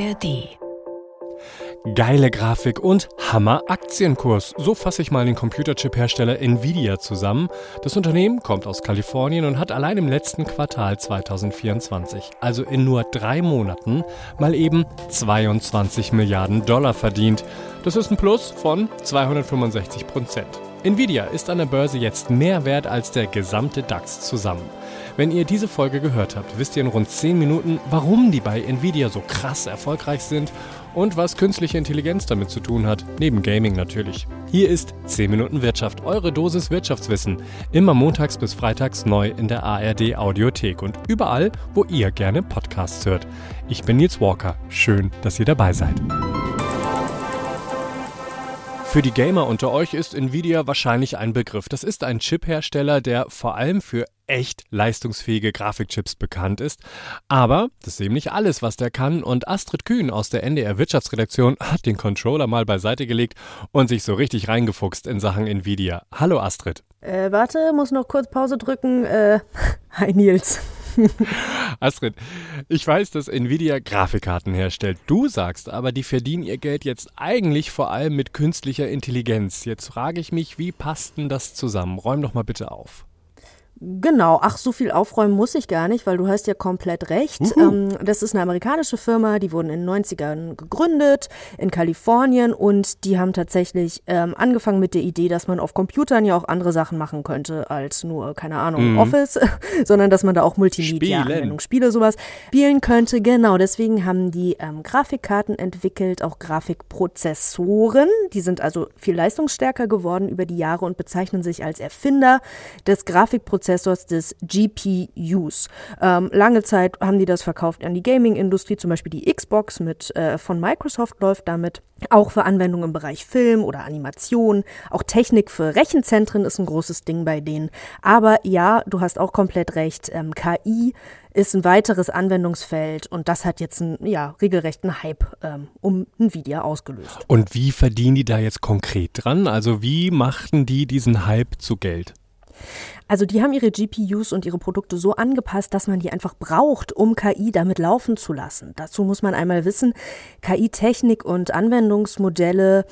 ARD. Geile Grafik und Hammer Aktienkurs. So fasse ich mal den Computerchip-Hersteller Nvidia zusammen. Das Unternehmen kommt aus Kalifornien und hat allein im letzten Quartal 2024, also in nur drei Monaten, mal eben 22 Milliarden Dollar verdient. Das ist ein Plus von 265 Prozent. Nvidia ist an der Börse jetzt mehr wert als der gesamte DAX zusammen. Wenn ihr diese Folge gehört habt, wisst ihr in rund 10 Minuten, warum die bei Nvidia so krass erfolgreich sind und was künstliche Intelligenz damit zu tun hat, neben Gaming natürlich. Hier ist 10 Minuten Wirtschaft, eure Dosis Wirtschaftswissen. Immer montags bis freitags neu in der ARD Audiothek und überall, wo ihr gerne Podcasts hört. Ich bin Nils Walker. Schön, dass ihr dabei seid. Für die Gamer unter euch ist Nvidia wahrscheinlich ein Begriff. Das ist ein Chip-Hersteller, der vor allem für echt leistungsfähige Grafikchips bekannt ist. Aber das ist eben nicht alles, was der kann. Und Astrid Kühn aus der NDR Wirtschaftsredaktion hat den Controller mal beiseite gelegt und sich so richtig reingefuchst in Sachen Nvidia. Hallo Astrid. Äh, warte, muss noch kurz Pause drücken. Äh, hi Nils. Astrid, ich weiß, dass Nvidia Grafikkarten herstellt. Du sagst aber, die verdienen ihr Geld jetzt eigentlich vor allem mit künstlicher Intelligenz. Jetzt frage ich mich, wie passt denn das zusammen? Räum doch mal bitte auf. Genau, ach, so viel aufräumen muss ich gar nicht, weil du hast ja komplett recht. Ähm, das ist eine amerikanische Firma, die wurden in den 90ern gegründet in Kalifornien und die haben tatsächlich ähm, angefangen mit der Idee, dass man auf Computern ja auch andere Sachen machen könnte als nur, keine Ahnung, mhm. Office, sondern dass man da auch Multimedia-Anwendungen, Spiele, sowas spielen könnte. Genau, deswegen haben die ähm, Grafikkarten entwickelt, auch Grafikprozessoren. Die sind also viel leistungsstärker geworden über die Jahre und bezeichnen sich als Erfinder des Grafikprozessors Prozessors des GPUs. Ähm, lange Zeit haben die das verkauft an die Gaming-Industrie, zum Beispiel die Xbox mit, äh, von Microsoft läuft damit. Auch für Anwendungen im Bereich Film oder Animation. Auch Technik für Rechenzentren ist ein großes Ding bei denen. Aber ja, du hast auch komplett recht. Ähm, KI ist ein weiteres Anwendungsfeld und das hat jetzt einen ja, regelrechten Hype ähm, um Nvidia ausgelöst. Und wie verdienen die da jetzt konkret dran? Also wie machten die diesen Hype zu Geld? Also die haben ihre GPUs und ihre Produkte so angepasst, dass man die einfach braucht, um KI damit laufen zu lassen. Dazu muss man einmal wissen, KI-Technik und Anwendungsmodelle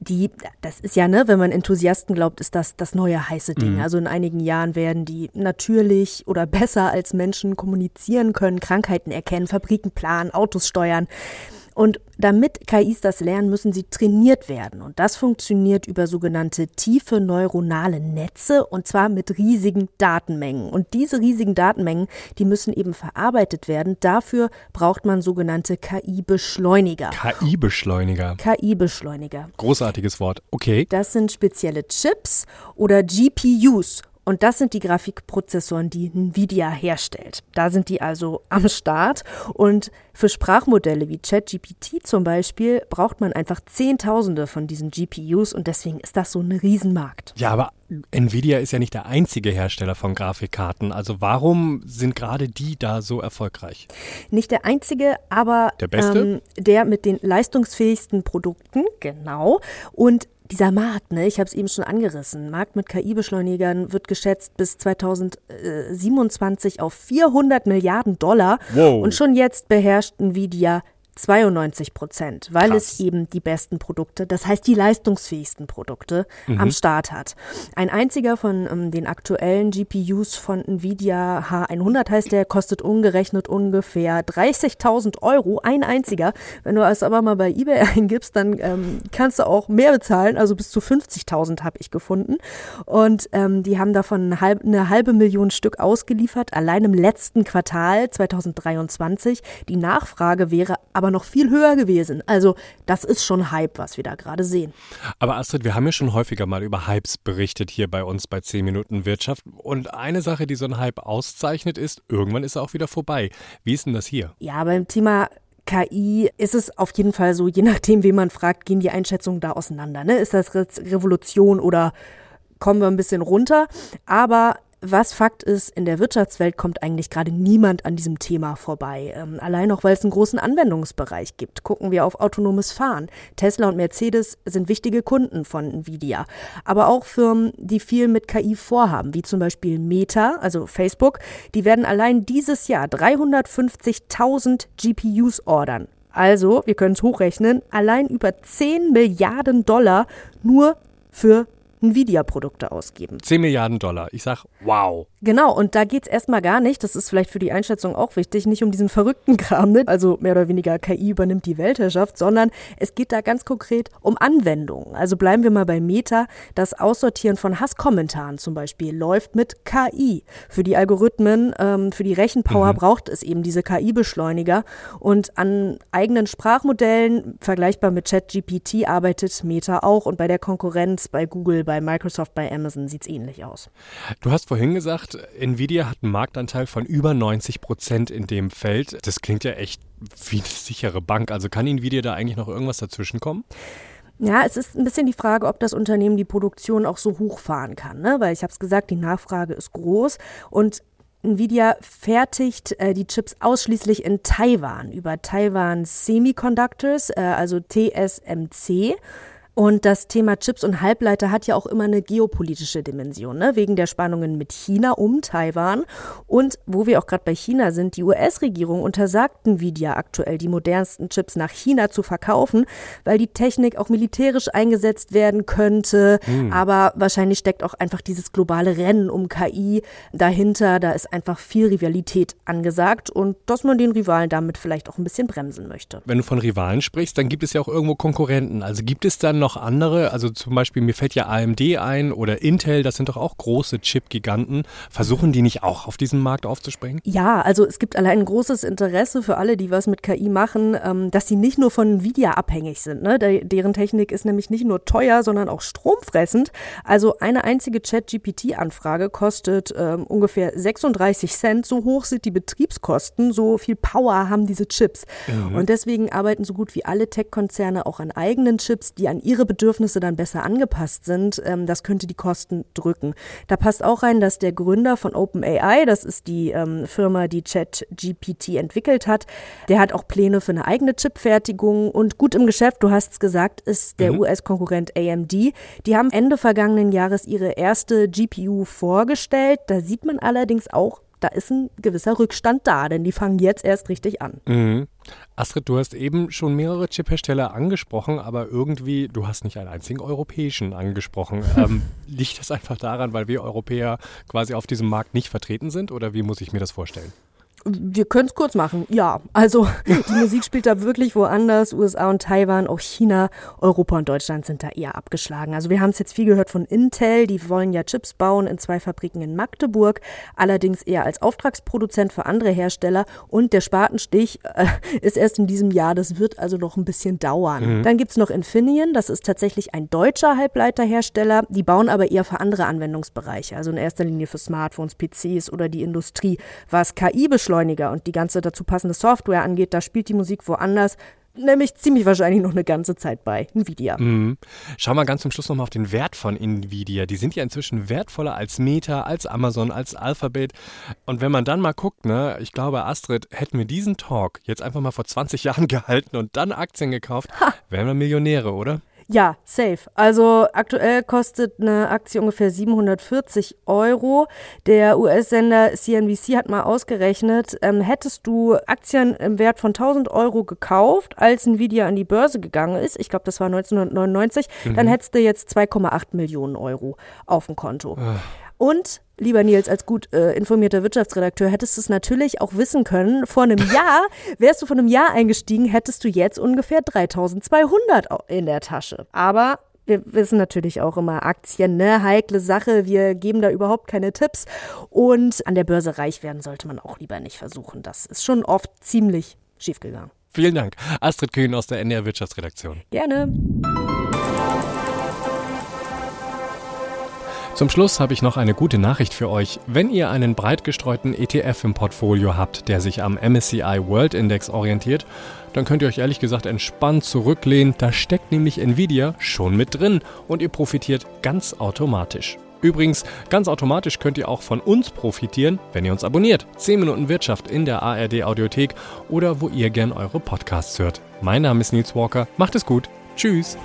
die, das ist ja, ne, wenn man Enthusiasten glaubt, ist das das neue heiße Ding. Mhm. Also in einigen Jahren werden die natürlich oder besser als Menschen kommunizieren können, Krankheiten erkennen, Fabriken planen, Autos steuern. Und damit KIs das lernen, müssen sie trainiert werden. Und das funktioniert über sogenannte tiefe neuronale Netze und zwar mit riesigen Datenmengen. Und diese riesigen Datenmengen, die müssen eben verarbeitet werden. Dafür braucht man sogenannte KI-Beschleuniger. KI-Beschleuniger. KI-Beschleuniger. Großartiges Wort. Okay. Das sind spezielle Chips oder GPUs. Und das sind die Grafikprozessoren, die Nvidia herstellt. Da sind die also am Start. Und für Sprachmodelle wie ChatGPT zum Beispiel braucht man einfach Zehntausende von diesen GPUs und deswegen ist das so ein Riesenmarkt. Ja, aber Nvidia ist ja nicht der einzige Hersteller von Grafikkarten. Also warum sind gerade die da so erfolgreich? Nicht der einzige, aber der, beste? Ähm, der mit den leistungsfähigsten Produkten, genau. Und dieser Markt, ne, ich habe es eben schon angerissen, Markt mit KI-Beschleunigern wird geschätzt bis 2027 auf 400 Milliarden Dollar. Wow. Und schon jetzt beherrscht Nvidia 92 Prozent, weil Krass. es eben die besten Produkte, das heißt die leistungsfähigsten Produkte mhm. am Start hat. Ein einziger von ähm, den aktuellen GPUs von Nvidia H100 heißt der, kostet umgerechnet ungefähr 30.000 Euro, ein einziger. Wenn du es aber mal bei eBay eingibst, dann ähm, kannst du auch mehr bezahlen, also bis zu 50.000 habe ich gefunden. Und ähm, die haben davon eine halbe, eine halbe Million Stück ausgeliefert, allein im letzten Quartal 2023. Die Nachfrage wäre aber aber noch viel höher gewesen. Also das ist schon Hype, was wir da gerade sehen. Aber Astrid, wir haben ja schon häufiger mal über Hypes berichtet hier bei uns bei 10 Minuten Wirtschaft. Und eine Sache, die so ein Hype auszeichnet, ist, irgendwann ist er auch wieder vorbei. Wie ist denn das hier? Ja, beim Thema KI ist es auf jeden Fall so, je nachdem, wen man fragt, gehen die Einschätzungen da auseinander. Ne? Ist das Revolution oder kommen wir ein bisschen runter? Aber was Fakt ist, in der Wirtschaftswelt kommt eigentlich gerade niemand an diesem Thema vorbei. Ähm, allein auch, weil es einen großen Anwendungsbereich gibt. Gucken wir auf autonomes Fahren. Tesla und Mercedes sind wichtige Kunden von Nvidia. Aber auch Firmen, die viel mit KI vorhaben, wie zum Beispiel Meta, also Facebook, die werden allein dieses Jahr 350.000 GPUs ordern Also, wir können es hochrechnen, allein über 10 Milliarden Dollar nur für Nvidia-Produkte ausgeben. 10 Milliarden Dollar. Ich sag, wow. Genau, und da geht es erstmal gar nicht, das ist vielleicht für die Einschätzung auch wichtig, nicht um diesen verrückten Kram, ne? also mehr oder weniger KI übernimmt die Weltherrschaft, sondern es geht da ganz konkret um Anwendungen. Also bleiben wir mal bei Meta. Das Aussortieren von Hasskommentaren zum Beispiel läuft mit KI. Für die Algorithmen, ähm, für die Rechenpower mhm. braucht es eben diese KI-Beschleuniger und an eigenen Sprachmodellen, vergleichbar mit ChatGPT, arbeitet Meta auch und bei der Konkurrenz bei Google, bei Microsoft, bei Amazon sieht es ähnlich aus. Du hast vorhin gesagt, Nvidia hat einen Marktanteil von über 90 Prozent in dem Feld. Das klingt ja echt wie eine sichere Bank. Also kann Nvidia da eigentlich noch irgendwas dazwischen kommen? Ja, es ist ein bisschen die Frage, ob das Unternehmen die Produktion auch so hochfahren kann. Ne? Weil ich habe es gesagt, die Nachfrage ist groß und Nvidia fertigt äh, die Chips ausschließlich in Taiwan über Taiwan Semiconductors, äh, also TSMC. Und das Thema Chips und Halbleiter hat ja auch immer eine geopolitische Dimension, ne? wegen der Spannungen mit China um Taiwan. Und wo wir auch gerade bei China sind, die US-Regierung untersagt Nvidia aktuell, die modernsten Chips nach China zu verkaufen, weil die Technik auch militärisch eingesetzt werden könnte. Mhm. Aber wahrscheinlich steckt auch einfach dieses globale Rennen um KI dahinter. Da ist einfach viel Rivalität angesagt und dass man den Rivalen damit vielleicht auch ein bisschen bremsen möchte. Wenn du von Rivalen sprichst, dann gibt es ja auch irgendwo Konkurrenten. Also gibt es dann noch noch andere? Also zum Beispiel, mir fällt ja AMD ein oder Intel, das sind doch auch große Chip-Giganten. Versuchen die nicht auch auf diesen Markt aufzuspringen? Ja, also es gibt allein ein großes Interesse für alle, die was mit KI machen, ähm, dass sie nicht nur von Nvidia abhängig sind. Ne? De deren Technik ist nämlich nicht nur teuer, sondern auch stromfressend. Also eine einzige Chat-GPT-Anfrage kostet ähm, ungefähr 36 Cent. So hoch sind die Betriebskosten, so viel Power haben diese Chips. Mhm. Und deswegen arbeiten so gut wie alle Tech-Konzerne auch an eigenen Chips, die an ihre Bedürfnisse dann besser angepasst sind, ähm, das könnte die Kosten drücken. Da passt auch rein, dass der Gründer von OpenAI, das ist die ähm, Firma, die ChatGPT entwickelt hat, der hat auch Pläne für eine eigene Chipfertigung und gut im Geschäft, du hast es gesagt, ist der mhm. US-Konkurrent AMD. Die haben Ende vergangenen Jahres ihre erste GPU vorgestellt. Da sieht man allerdings auch, da ist ein gewisser Rückstand da, denn die fangen jetzt erst richtig an. Mhm. Astrid, du hast eben schon mehrere Chiphersteller angesprochen, aber irgendwie, du hast nicht einen einzigen europäischen angesprochen. ähm, liegt das einfach daran, weil wir Europäer quasi auf diesem Markt nicht vertreten sind oder wie muss ich mir das vorstellen? Wir können es kurz machen, ja. Also die Musik spielt da wirklich woanders. USA und Taiwan, auch China, Europa und Deutschland sind da eher abgeschlagen. Also wir haben es jetzt viel gehört von Intel, die wollen ja Chips bauen in zwei Fabriken in Magdeburg, allerdings eher als Auftragsproduzent für andere Hersteller. Und der Spatenstich äh, ist erst in diesem Jahr, das wird also noch ein bisschen dauern. Mhm. Dann gibt's noch Infineon, das ist tatsächlich ein deutscher Halbleiterhersteller. Die bauen aber eher für andere Anwendungsbereiche, also in erster Linie für Smartphones, PCs oder die Industrie. Was KI beschleunigt, Beschleuniger und die ganze dazu passende Software angeht, da spielt die Musik woanders nämlich ziemlich wahrscheinlich noch eine ganze Zeit bei Nvidia. Mhm. Schau mal ganz zum Schluss nochmal auf den Wert von Nvidia. Die sind ja inzwischen wertvoller als Meta, als Amazon, als Alphabet. Und wenn man dann mal guckt, ne, ich glaube, Astrid, hätten wir diesen Talk jetzt einfach mal vor 20 Jahren gehalten und dann Aktien gekauft, ha. wären wir Millionäre, oder? Ja, safe. Also aktuell kostet eine Aktie ungefähr 740 Euro. Der US-Sender CNBC hat mal ausgerechnet, ähm, hättest du Aktien im Wert von 1000 Euro gekauft, als Nvidia an die Börse gegangen ist, ich glaube, das war 1999, mhm. dann hättest du jetzt 2,8 Millionen Euro auf dem Konto. Ach. Und lieber Nils, als gut äh, informierter Wirtschaftsredakteur, hättest du es natürlich auch wissen können. Vor einem Jahr, wärst du vor einem Jahr eingestiegen, hättest du jetzt ungefähr 3200 in der Tasche. Aber wir wissen natürlich auch immer Aktien, ne, heikle Sache. Wir geben da überhaupt keine Tipps. Und an der Börse reich werden sollte man auch lieber nicht versuchen. Das ist schon oft ziemlich schiefgegangen. Vielen Dank. Astrid Kühn aus der NDR Wirtschaftsredaktion. Gerne. Zum Schluss habe ich noch eine gute Nachricht für euch. Wenn ihr einen breit gestreuten ETF im Portfolio habt, der sich am MSCI World Index orientiert, dann könnt ihr euch ehrlich gesagt entspannt zurücklehnen. Da steckt nämlich Nvidia schon mit drin und ihr profitiert ganz automatisch. Übrigens, ganz automatisch könnt ihr auch von uns profitieren, wenn ihr uns abonniert. 10 Minuten Wirtschaft in der ARD Audiothek oder wo ihr gern eure Podcasts hört. Mein Name ist Nils Walker. Macht es gut. Tschüss.